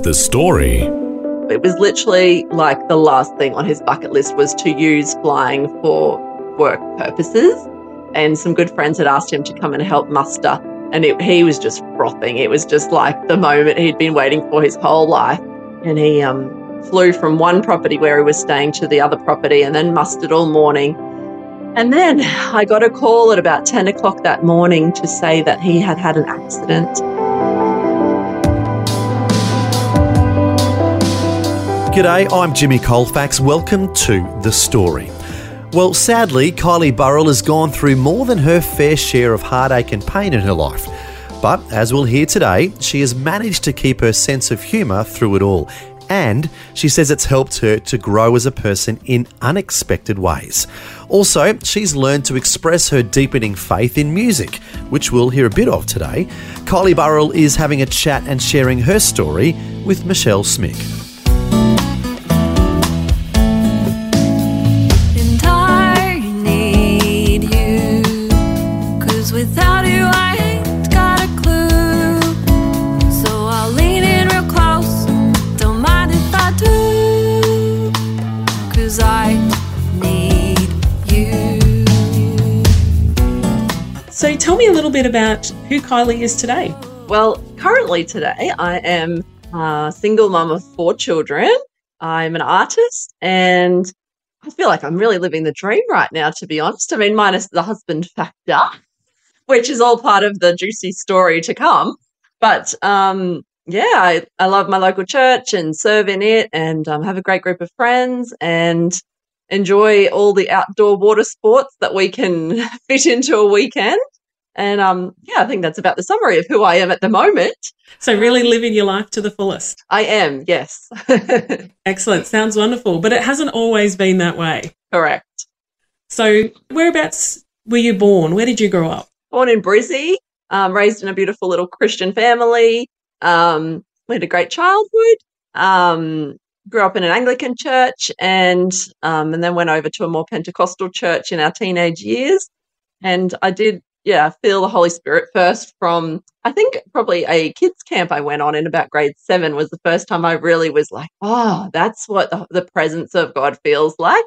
The story. It was literally like the last thing on his bucket list was to use flying for work purposes. And some good friends had asked him to come and help muster. And it, he was just frothing. It was just like the moment he'd been waiting for his whole life. And he um, flew from one property where he was staying to the other property and then mustered all morning. And then I got a call at about 10 o'clock that morning to say that he had had an accident. G'day, I'm Jimmy Colfax. Welcome to The Story. Well, sadly, Kylie Burrell has gone through more than her fair share of heartache and pain in her life. But as we'll hear today, she has managed to keep her sense of humour through it all. And she says it's helped her to grow as a person in unexpected ways. Also, she's learned to express her deepening faith in music, which we'll hear a bit of today. Kylie Burrell is having a chat and sharing her story with Michelle Smick. Tell me a little bit about who Kylie is today. Well, currently today, I am a single mum of four children. I'm an artist and I feel like I'm really living the dream right now, to be honest. I mean, minus the husband factor, which is all part of the juicy story to come. But um, yeah, I, I love my local church and serve in it and um, have a great group of friends and enjoy all the outdoor water sports that we can fit into a weekend. And um, yeah, I think that's about the summary of who I am at the moment. So really living your life to the fullest. I am, yes. Excellent. Sounds wonderful. But it hasn't always been that way. Correct. So whereabouts were you born? Where did you grow up? Born in Brizzy, um, raised in a beautiful little Christian family. Um, we had a great childhood. Um, grew up in an Anglican church and um, and then went over to a more Pentecostal church in our teenage years. And I did, yeah, feel the Holy Spirit first from I think probably a kids camp I went on in about grade seven was the first time I really was like, oh, that's what the, the presence of God feels like.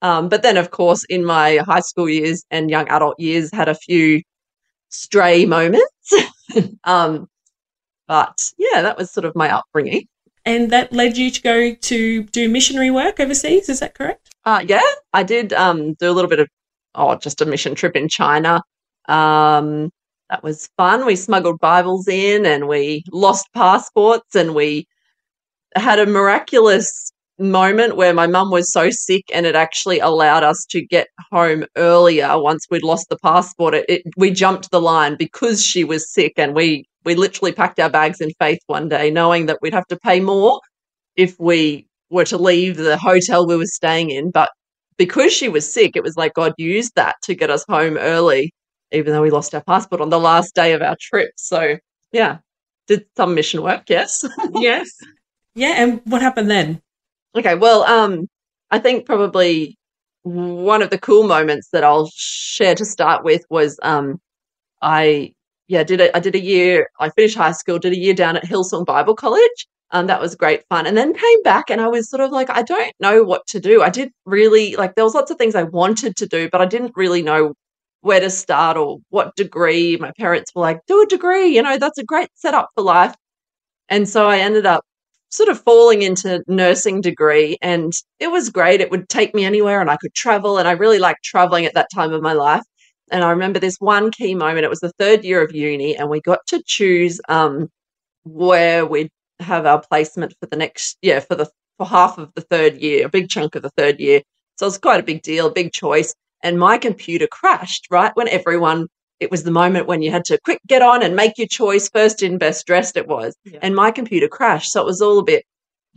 Um, but then, of course, in my high school years and young adult years, had a few stray moments. um, but yeah, that was sort of my upbringing. And that led you to go to do missionary work overseas, is that correct? Uh, yeah, I did um, do a little bit of, oh, just a mission trip in China. Um, that was fun. We smuggled Bibles in and we lost passports and we had a miraculous moment where my mum was so sick and it actually allowed us to get home earlier once we'd lost the passport. It, it, we jumped the line because she was sick and we, we literally packed our bags in faith one day knowing that we'd have to pay more if we were to leave the hotel we were staying in. But because she was sick, it was like God used that to get us home early, even though we lost our passport on the last day of our trip. So, yeah, did some mission work, yes. yes. Yeah. And what happened then? okay, well, um, I think probably one of the cool moments that I'll share to start with was um, I yeah did a, I did a year I finished high school did a year down at Hillsong Bible College um, that was great fun and then came back and I was sort of like I don't know what to do I did really like there was lots of things I wanted to do but I didn't really know where to start or what degree. My parents were like do a degree you know that's a great setup for life. And so I ended up sort of falling into nursing degree and it was great. It would take me anywhere and i could travel and i really liked traveling at that time of my life. And i remember this one key moment. It was the third year of uni and we got to choose um, where we'd have our placement for the next yeah for the for half of the third year a big chunk of the third year. So it was quite a big deal big choice and my computer crashed right when everyone it was the moment when you had to quick get on and make your choice first in best dressed it was Yeah. and my computer crashed. So it was all a bit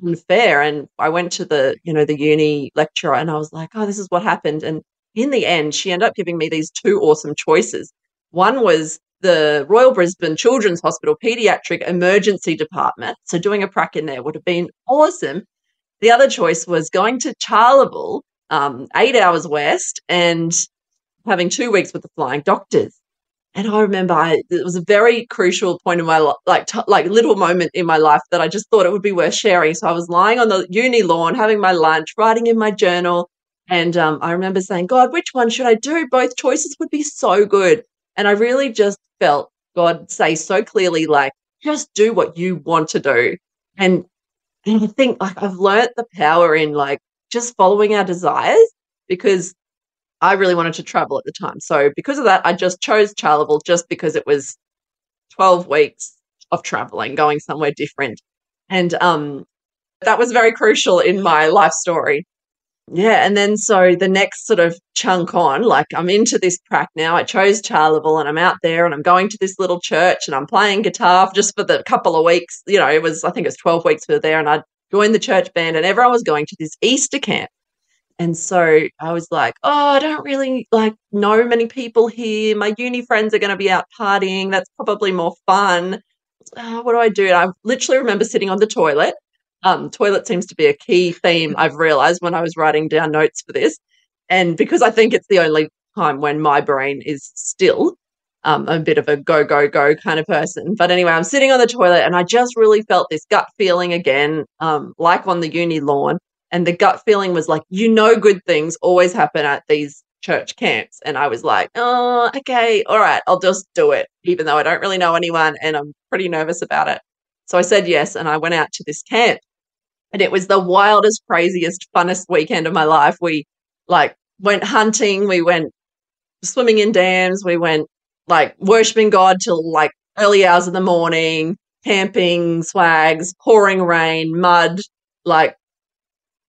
unfair. And i went to the you know the uni lecturer and i was like oh this is what happened. And in the end she ended up giving me these two awesome choices. One was the royal brisbane children's hospital pediatric emergency department. So doing a prac in there would have been awesome. The other choice was going to charleville um, eight hours west and having two weeks with the flying doctors and I remember I, it was a very crucial point in my life, like t- like little moment in my life that I just thought it would be worth sharing. So I was lying on the uni lawn, having my lunch, writing in my journal, and um, I remember saying, "God, which one should I do? Both choices would be so good." And I really just felt God say so clearly, like, "Just do what you want to do." And and I think like I've learnt the power in like just following our desires because I really wanted to travel at the time. So because of that, I just chose Charleville just because it was 12 weeks of traveling, going somewhere different. And um that was very crucial in my life story. Yeah, and then so the next sort of chunk on, like I'm into this prac now. I chose Charleville and I'm out there and I'm going to this little church and I'm playing guitar just for the couple of weeks. You know, it was I think it was 12 weeks we were there and I joined the church band and everyone was going to this Easter camp. And so I was like, oh, I don't really like know many people here. My uni friends are going to be out partying. That's probably more fun. Uh, what do I do? And I literally remember sitting on the toilet. Um, toilet seems to be a key theme I've realized when I was writing down notes for this. And because I think it's the only time when my brain is still, um, I'm a bit of a go, go, go kind of person. But anyway, I'm sitting on the toilet and I just really felt this gut feeling again, um, like on the uni lawn and the gut feeling was like, you know, good things always happen at these church camps. And I was like, oh, okay, all right, I'll just do it, even though I don't really know anyone and I'm pretty nervous about it. So I said yes, and I went out to this camp. And it was the wildest, craziest, funnest weekend of my life. We like went hunting, we went swimming in dams, we went like worshiping God till like early hours of the morning, camping, swags, pouring rain, mud, like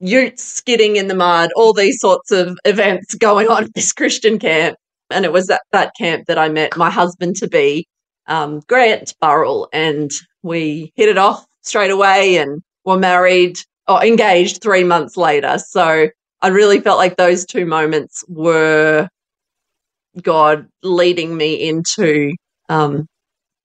utes skidding in the mud, all these sorts of events going on at this Christian camp. And it was at that camp that I met my husband to be, um, Grant Burrell, and we hit it off straight away and were married or engaged three months later. So I really felt like those two moments were God leading me into, um,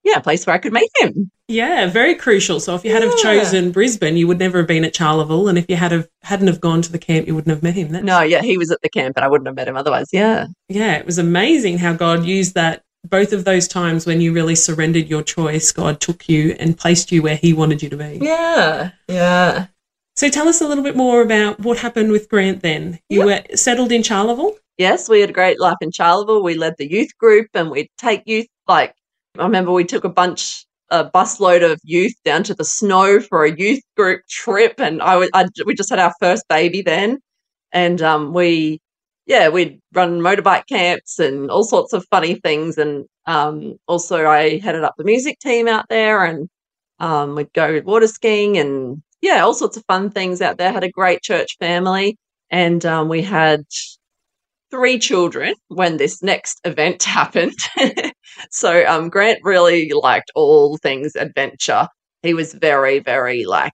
yeah, a place where I could meet him. Yeah, very crucial. So if you had have chosen Brisbane, you would never have been at Charleville, and if you had have hadn't have gone to the camp, you wouldn't have met him. That's, No, yeah, he was at the camp, but I wouldn't have met him otherwise. Yeah. yeah, it was amazing how God used that. Both of those times when you really surrendered your choice, God took you and placed you where He wanted you to be. Yeah. Yeah. So tell us a little bit more about what happened with Grant. Then you were settled in Charleville. Yes, we had a great life in Charleville. We led the youth group and we'd take youth. Like, I remember we took a bunch, a busload of youth down to the snow for a youth group trip. And I, I we just had our first baby then. And um, we, yeah, we'd run motorbike camps and all sorts of funny things. And um, also, I headed up the music team out there and um, we'd go water skiing and yeah, all sorts of fun things out there. Had a great church family. And um, we had three children when this next event happened. so um, Grant really liked all things adventure. He was very, very like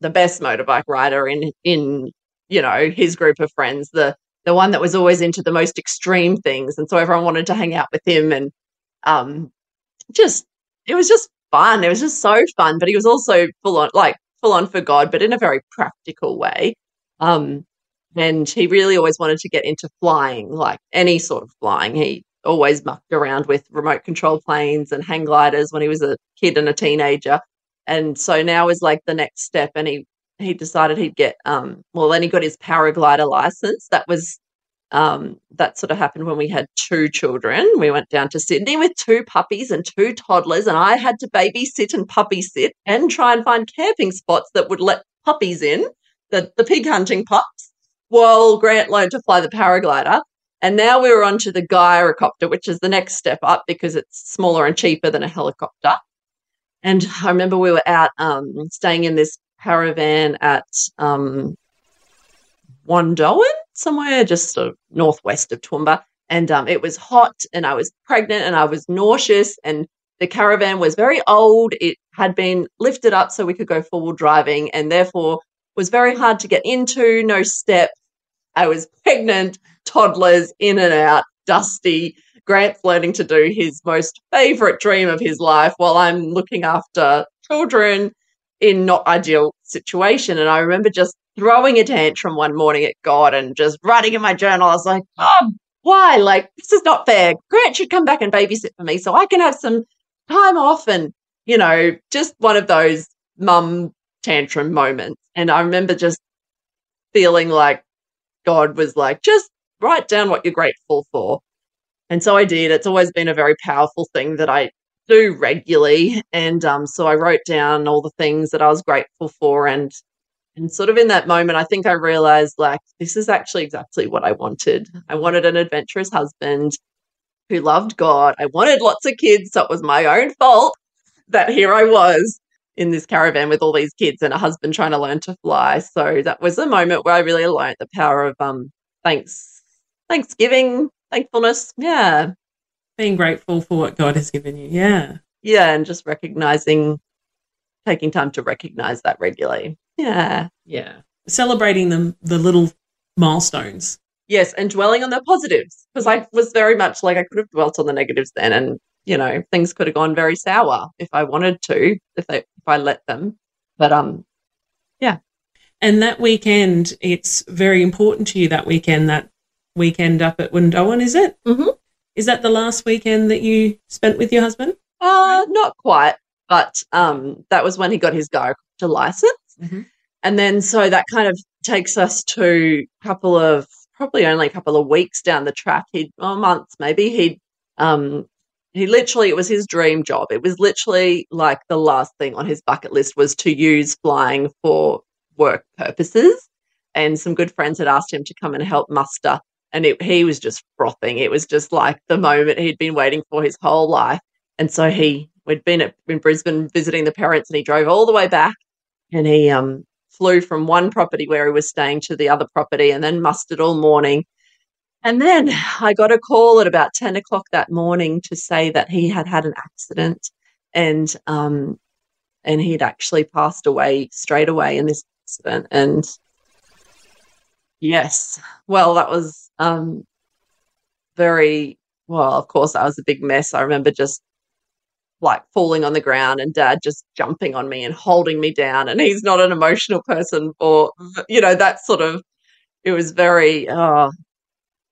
the best motorbike rider in in you know his group of friends. The the one that was always into the most extreme things, and so everyone wanted to hang out with him. And um, just it was just fun. It was just so fun. But he was also full on like full on for God, but in a very practical way. Um, and he really always wanted to get into flying, like any sort of flying. He always mucked around with remote control planes and hang gliders when he was a kid and a teenager. And so now is like the next step. And he he decided he'd get um well then he got his paraglider license. That was um that sort of happened when we had two children. We went down to Sydney with two puppies and two toddlers, and I had to babysit and puppy sit and try and find camping spots that would let puppies in, the the pig hunting pups while Grant learned to fly the paraglider. And now we were onto the gyrocopter, which is the next step up because it's smaller and cheaper than a helicopter. And I remember we were out um, staying in this caravan at um, somewhere just sort of northwest of Toowoomba. and um, it was hot, and I was pregnant, and I was nauseous, and the caravan was very old. It had been lifted up so we could go forward driving, and therefore was very hard to get into. No steps. I was pregnant, toddlers in and out, dusty. Grant's learning to do his most favorite dream of his life while I'm looking after children in not ideal situation. And I remember just throwing a tantrum one morning at God and just writing in my journal. I was like, oh, why? Like, this is not fair. Grant should come back and babysit for me so I can have some time off and, you know, just one of those mum tantrum moments. And I remember just feeling like God was like, just write down what you're grateful for. And so I did. It's always been a very powerful thing that I do regularly. And um, so I wrote down all the things that I was grateful for. And and sort of in that moment, I think I realized like this is actually exactly what I wanted. I wanted an adventurous husband who loved God. I wanted lots of kids, so it was my own fault that here I was in this caravan with all these kids and a husband trying to learn to fly. So that was a moment where I really learned the power of um thanks thanksgiving, thankfulness. Yeah. Being grateful for what God has given you. Yeah. Yeah, and just recognizing taking time to recognize that regularly. Yeah. Yeah. Celebrating the the little milestones. Yes, and dwelling on the positives because I was very much like I could have dwelt on the negatives then, and you know things could have gone very sour if I wanted to, if they if I let them. But um, yeah. And that weekend, it's very important to you that weekend, that weekend up at Wandoan, is it? Mm-hmm. Is that the last weekend that you spent with your husband? uh, not quite, but um, that was when he got his gyrocopter license, Mhm. and then so that kind of takes us to a couple of probably only a couple of weeks down the track. He or months maybe he'd um he literally it was his dream job. It was literally like the last thing on his bucket list was to use flying for work purposes. And some good friends had asked him to come and help muster and it, he was just frothing. It was just like the moment he'd been waiting for his whole life. And so he we'd been at, in brisbane visiting the parents and he drove all the way back and he um flew from one property where he was staying to the other property and then mustered all morning and then I got a call at about 10 o'clock that morning to say that he had had an accident and um, and he'd actually passed away straight away in this accident. And yes, well, that was um, very well. Of course, I was a big mess. I remember just like falling on the ground and dad just jumping on me and holding me down. And he's not an emotional person, or you know that sort of. It was very. Oh,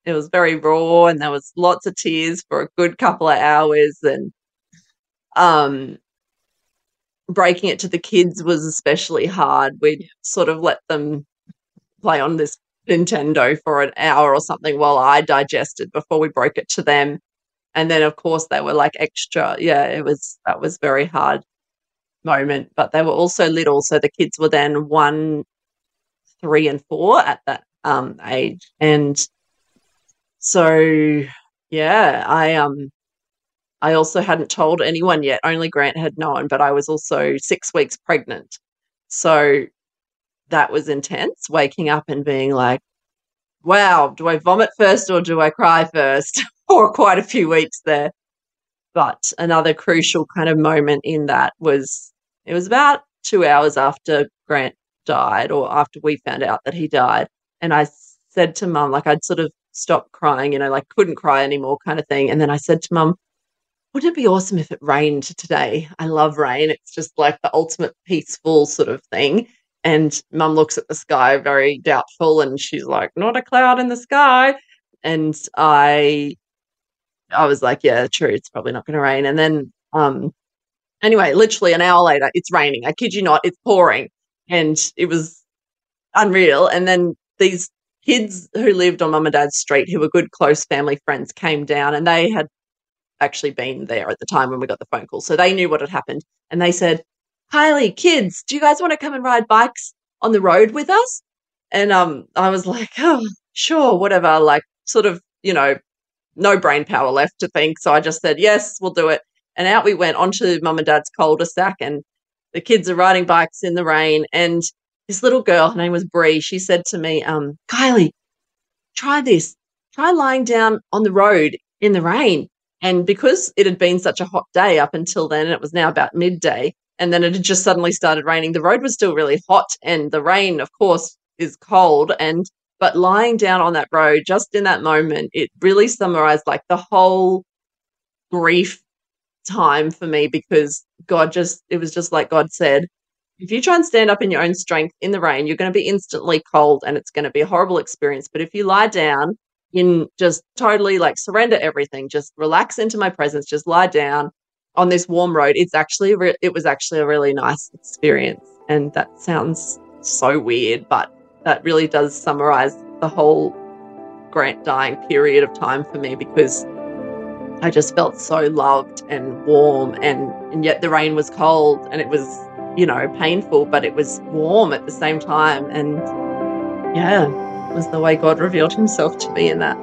it was very raw and there was lots of tears for a good couple of hours and um breaking it to the kids was especially hard. We'd sort of let them play on this nintendo for an hour or something while i digested before we broke it to them. And then of course they were like extra yeah it was that was very hard moment. But they were also little so the kids were then one three and four at that um age. And so yeah, I um I also hadn't told anyone yet. Only Grant had known, but I was also 6 weeks pregnant. So that was intense waking up and being like, wow, do I vomit first or do I cry first? for quite a few weeks there. But another crucial kind of moment in that was it was about 2 hours after Grant died or after we found out that he died and I said to mum like I'd sort of stopped crying, you know, like couldn't cry anymore kind of thing. And then I said to mum, wouldn't it be awesome if it rained today? I love rain. It's just like the ultimate peaceful sort of thing. And mum looks at the sky very doubtful and she's like, not a cloud in the sky. And I I was like, yeah, true, it's probably not gonna rain. And then um anyway, literally an hour later, it's raining. I kid you not, it's pouring. And it was unreal. And then these kids who lived on mum and dad's street who were good close family friends came down and they had actually been there at the time when we got the phone call. So they knew what had happened and they said kylie kids do you guys want to come and ride bikes on the road with us? And um i was like oh sure whatever like sort of you know no brain power left to think. So i just said yes we'll do it. And out we went onto mum and dad's cul-de-sac and the kids are riding bikes in the rain and this little girl, her name was Bree, she said to me, um, Kylie, try this. try lying down on the road in the rain. And because it had been such a hot day up until then, and it was now about midday, and then it had just suddenly started raining, the road was still really hot, and the rain, of course, is cold. And but lying down on that road, just in that moment, it really summarized like the whole grief time for me because God just, it was just like God said, if you try and stand up in your own strength in the rain, you're going to be instantly cold and it's going to be a horrible experience. But if you lie down in just totally like surrender everything, just relax into my presence, just lie down on this warm road, it's actually, re- it was actually a really nice experience. And that sounds so weird, but that really does summarize the whole Grant dying period of time for me because I just felt so loved and warm and and yet the rain was cold and it was you know painful but it was warm at the same time and yeah it was the way God revealed himself to me in that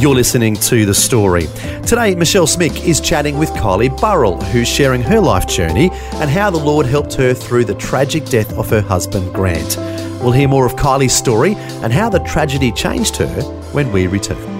You're listening to The Story. Today, Michelle Smick is chatting with Kylie Burrell, who's sharing her life journey and how the Lord helped her through the tragic death of her husband, Grant. We'll hear more of Kylie's story and how the tragedy changed her when we return.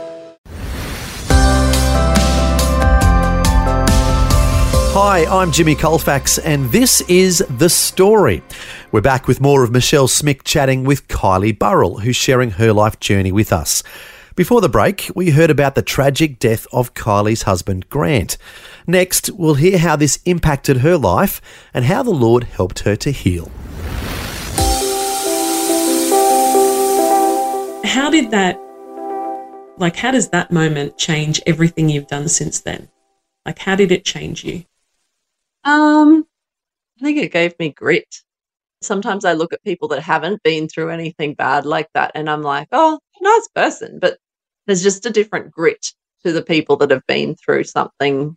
Hi, I'm Jimmy Colfax, and this is The Story. We're back with more of Michelle Smick chatting with Kylie Burrell, who's sharing her life journey with us. Before the break, we heard about the tragic death of Kylie's husband, Grant. Next, we'll hear how this impacted her life and how the Lord helped her to heal. How did that, like, how does that moment change everything you've done since then? Like, how did it change you? Um, I think it gave me grit. Sometimes I look at people that haven't been through anything bad like that and I'm like, oh, nice person. But there's just a different grit to the people that have been through something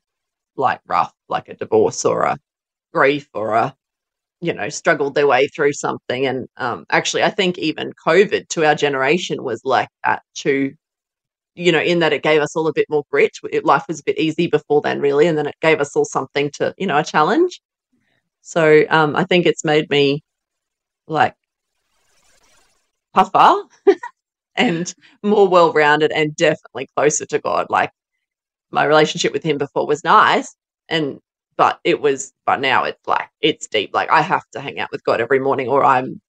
like rough, like a divorce or a grief or a, you know, struggled their way through something. And um, actually, I think even COVID to our generation was like that too you know, in that it gave us all a bit more grit. It, life was a bit easy before then, really, and then it gave us all something to, you know, a challenge. So um, I think it's made me like tougher and more well rounded and definitely closer to God. Like my relationship with Him before was nice, and but it was, but now it's like it's deep. Like I have to hang out with God every morning, or I'm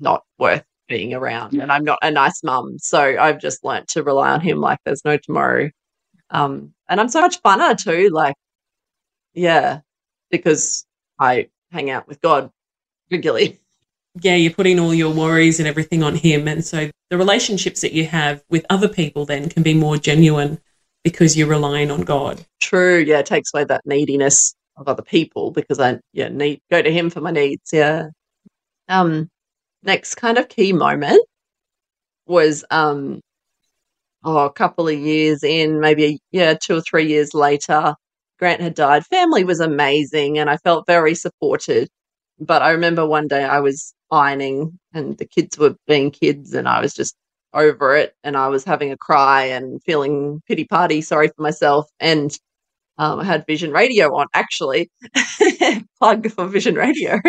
not worth being around and I'm not a nice mum. So I've just learnt to rely on him like there's no tomorrow. Um, and I'm so much funner too. Like, yeah, because I hang out with God regularly. Yeah, you're putting all your worries and everything on him. And so the relationships that you have with other people then can be more genuine because you're relying on God. True. Yeah. It takes away that neediness of other people because I, yeah, need go to him for my needs. Yeah. Um, next kind of key moment was um oh, a couple of years in, maybe yeah, two or three years later, Grant had died. Family was amazing and I felt very supported. But I remember one day I was ironing and the kids were being kids and I was just over it and I was having a cry and feeling pity party, sorry for myself. And um, I had Vision Radio on actually, plug for Vision Radio.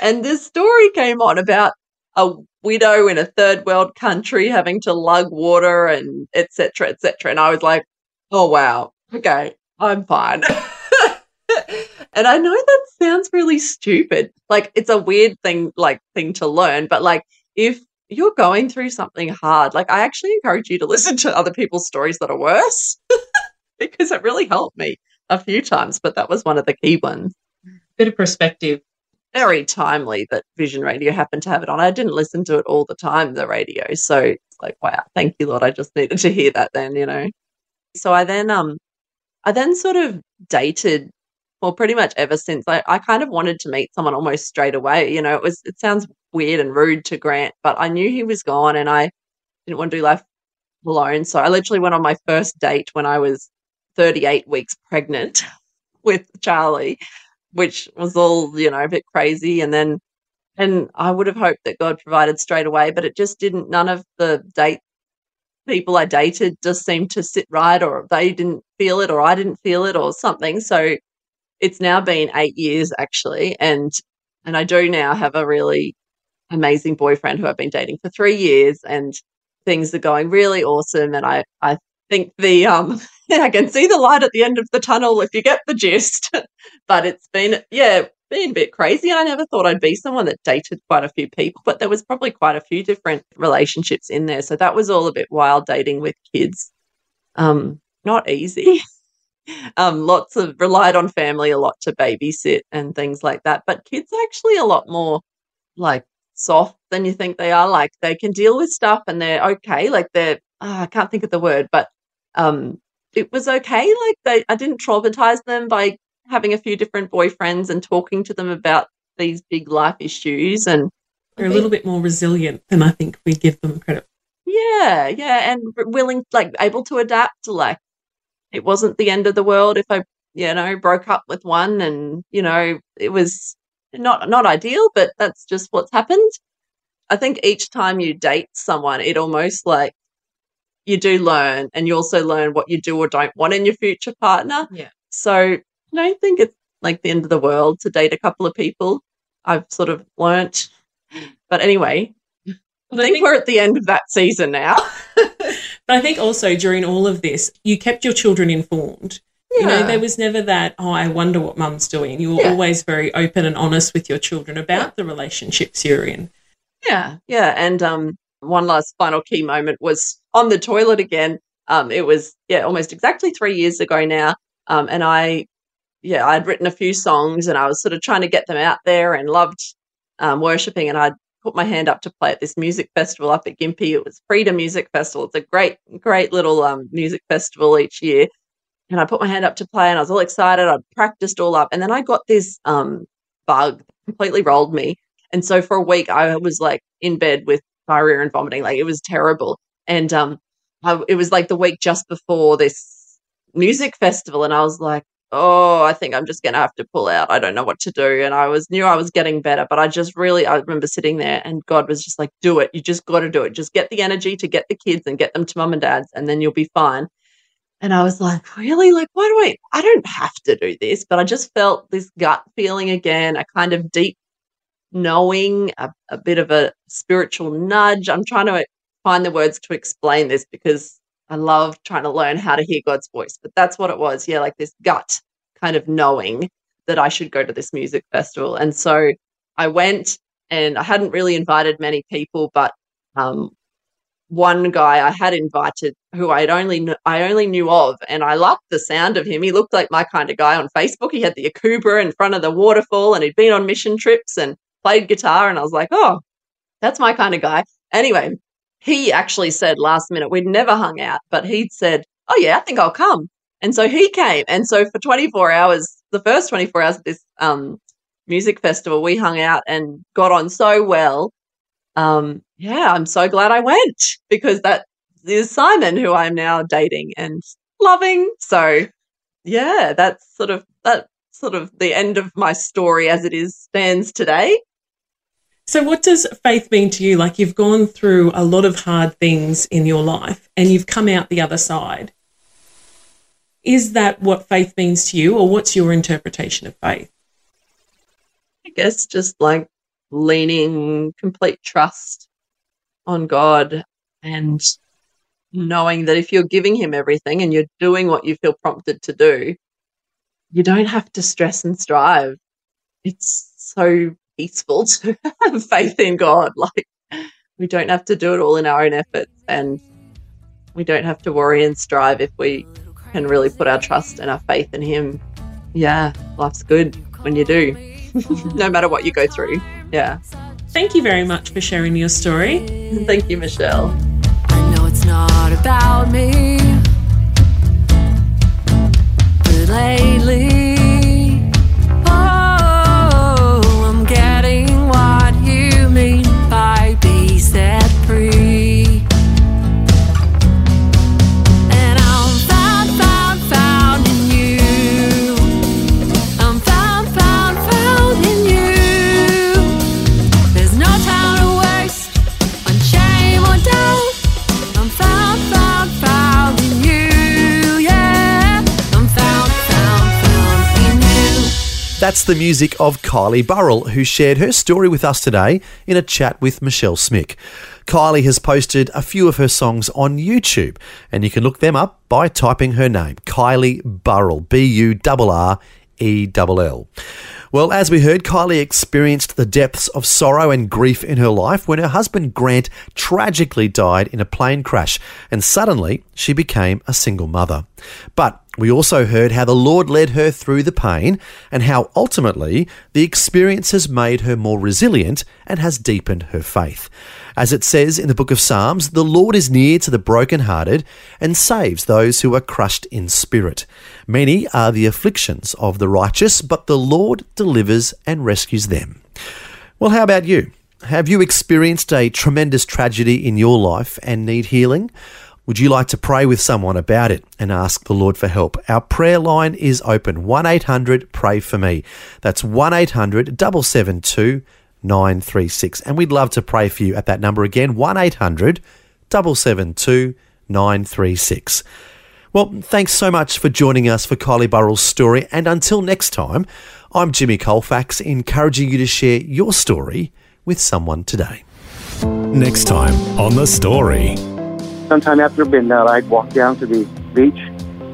And this story came on about a widow in a third world country having to lug water and etc. etc. And I was like, oh wow, okay, I'm fine. and I know that sounds really stupid. Like it's a weird thing, like thing to learn, but like if you're going through something hard, like I actually encourage you to listen to other people's stories that are worse because it really helped me a few times, but that was one of the key ones. Bit of perspective. Very timely that Vision Radio happened to have it on. I didn't listen to it all the time, the radio. So it's like, wow, thank you, Lord. I just needed to hear that then, you know. So I then um I then sort of dated well pretty much ever since. I, I kind of wanted to meet someone almost straight away. You know, it was it sounds weird and rude to Grant, but I knew he was gone and I didn't want to do life alone. So I literally went on my first date when I was 38 weeks pregnant with Charlie, which was all, you know, a bit crazy. And then, and I would have hoped that God provided straight away, but it just didn't. None of the date people I dated just seemed to sit right, or they didn't feel it, or I didn't feel it, or something. So it's now been eight years actually, and and I do now have a really amazing boyfriend who I've been dating for three years, and things are going really awesome. And I I think the um I can see the light at the end of the tunnel if you get the gist. but it's been yeah been a bit crazy. I never thought I'd be someone that dated quite a few people, but there was probably quite a few different relationships in there. So that was all a bit wild dating with kids. Um, not easy. um, lots of relied on family a lot to babysit and things like that. But kids actually a lot more like soft than you think they are. Like they can deal with stuff and they're okay. Like they're oh, I can't think of the word, but um, it was okay. Like they, I didn't traumatize them by having a few different boyfriends and talking to them about these big life issues and They're a little bit more resilient than I think we give them credit. yeah yeah and willing like able to adapt like it wasn't the end of the world if i you know broke up with one and you know it was not not ideal but that's just what's happened i think each time you date someone it almost like you do learn and you also learn what you do or don't want in your future partner Yeah. so I don't think it's like the end of the world to date a couple of people. I've sort of learnt. But anyway, I think we're at the end of that season now. But I think also during all of this, you kept your children informed. Yeah. You know, there was never that, oh, I wonder what mum's doing. You were Yeah. always very open and honest with your children about the relationships you're in. Yeah, yeah. And um, one last final key moment was on the toilet again. Um, it was yeah, almost exactly three years ago now. Um, and I, yeah, I'd written a few songs and I was sort of trying to get them out there and loved um, worshiping. And I'd put my hand up to play at this music festival up at Gympie. It was Freedom Music Festival. It's a great, great little um, music festival each year. And I put my hand up to play and I was all excited. I'd practiced all up. And then I got this um, bug, completely rolled me. And so for a week, I was like in bed with diarrhea and vomiting. Like it was terrible. And um, I, it was like the week just before this music festival. And I was like, oh, I think I'm just to have to pull out. I don't know what to do. And I was knew I was getting better, but I just really, I remember sitting there and God was just like, do it. You just got to do it. Just get the energy to get the kids and get them to mum and dad's, and then you'll be fine. And I was like, really? Like, why do I? I don't have to do this, but I just felt this gut feeling again, a kind of deep knowing, a, a bit of a spiritual nudge. I'm trying to find the words to explain this because I love trying to learn how to hear God's voice. But that's what it was. Yeah, like this gut kind of knowing that I should go to this music festival. And so I went and I hadn't really invited many people, but um, one guy I had invited who I'd only kn- I only knew of, and I liked the sound of him. He looked like my kind of guy on Facebook. He had the Akubra in front of the waterfall, and he'd been on mission trips and played guitar. And I was like, oh, that's my kind of guy. Anyway, he actually said last minute we'd never hung out, but he'd said, oh yeah, I think I'll come. And so he came, and so for 24 hours, the first 24 hours of this um, music festival, we hung out and got on so well um, yeah, I'm so glad I went because that is Simon, who I'm now dating and loving. So, yeah, that's sort of that sort of the end of my story as it is stands today. So, what does faith mean to you? Like, you've gone through a lot of hard things in your life and you've come out the other side. Is that what faith means to you, or what's your interpretation of faith? I guess just like leaning complete trust on God and knowing that if you're giving Him everything and you're doing what you feel prompted to do, you don't have to stress and strive. It's so peaceful to have faith in God. Like, we don't have to do it all in our own efforts and we don't have to worry and strive if we can really put our trust and our faith in Him. Yeah, life's good when you do, no matter what you go through. Yeah. Thank you very much for sharing your story. Thank you, Michelle. I know it's not about me, but lately, That's the music of Kylie Burrell, who shared her story with us today in a chat with Michelle Smick. Kylie has posted a few of her songs on YouTube, and you can look them up by typing her name, Kylie Burrell, B U R R E L L. Well, as we heard, Kylie experienced the depths of sorrow and grief in her life when her husband Grant tragically died in a plane crash, and suddenly she became a single mother. But we also heard how the Lord led her through the pain and how ultimately the experience has made her more resilient and has deepened her faith. As it says in the book of Psalms, the Lord is near to the brokenhearted and saves those who are crushed in spirit. Many are the afflictions of the righteous, but the Lord delivers and rescues them. Well, how about you? Have you experienced a tremendous tragedy in your life and need healing? Would you like to pray with someone about it and ask the Lord for help? Our prayer line is open 1 800 Pray For Me. That's 1 800 772 936. And we'd love to pray for you at that number again 1 800 772 936. Well, thanks so much for joining us for Kylie Burrell's story. And until next time, I'm Jimmy Colfax, encouraging you to share your story with someone today. Next time on The Story. sometime after midnight, I'd walk down to the beach,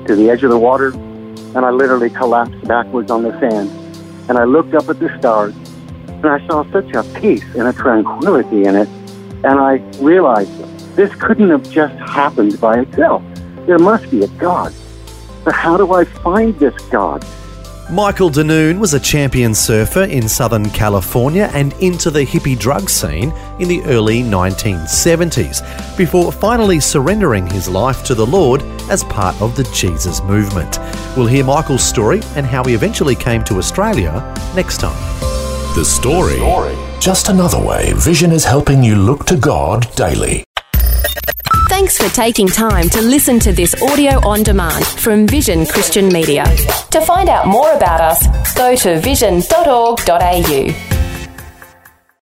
to the edge of the water, and I literally collapsed backwards on the sand. And I looked up at the stars, and I saw such a peace and a tranquility in it. And I realized this couldn't have just happened by itself. There must be a God. But how do I find this God? Michael Danoon was a champion surfer in Southern California and into the hippie drug scene in the early 1970s before finally surrendering his life to the Lord as part of the Jesus movement. We'll hear Michael's story and how he eventually came to Australia next time. The Story. Just another way Vision is helping you look to God daily. Thanks for taking time to listen to this audio on demand from Vision Christian Media. To find out more about us, go to vision.org.au.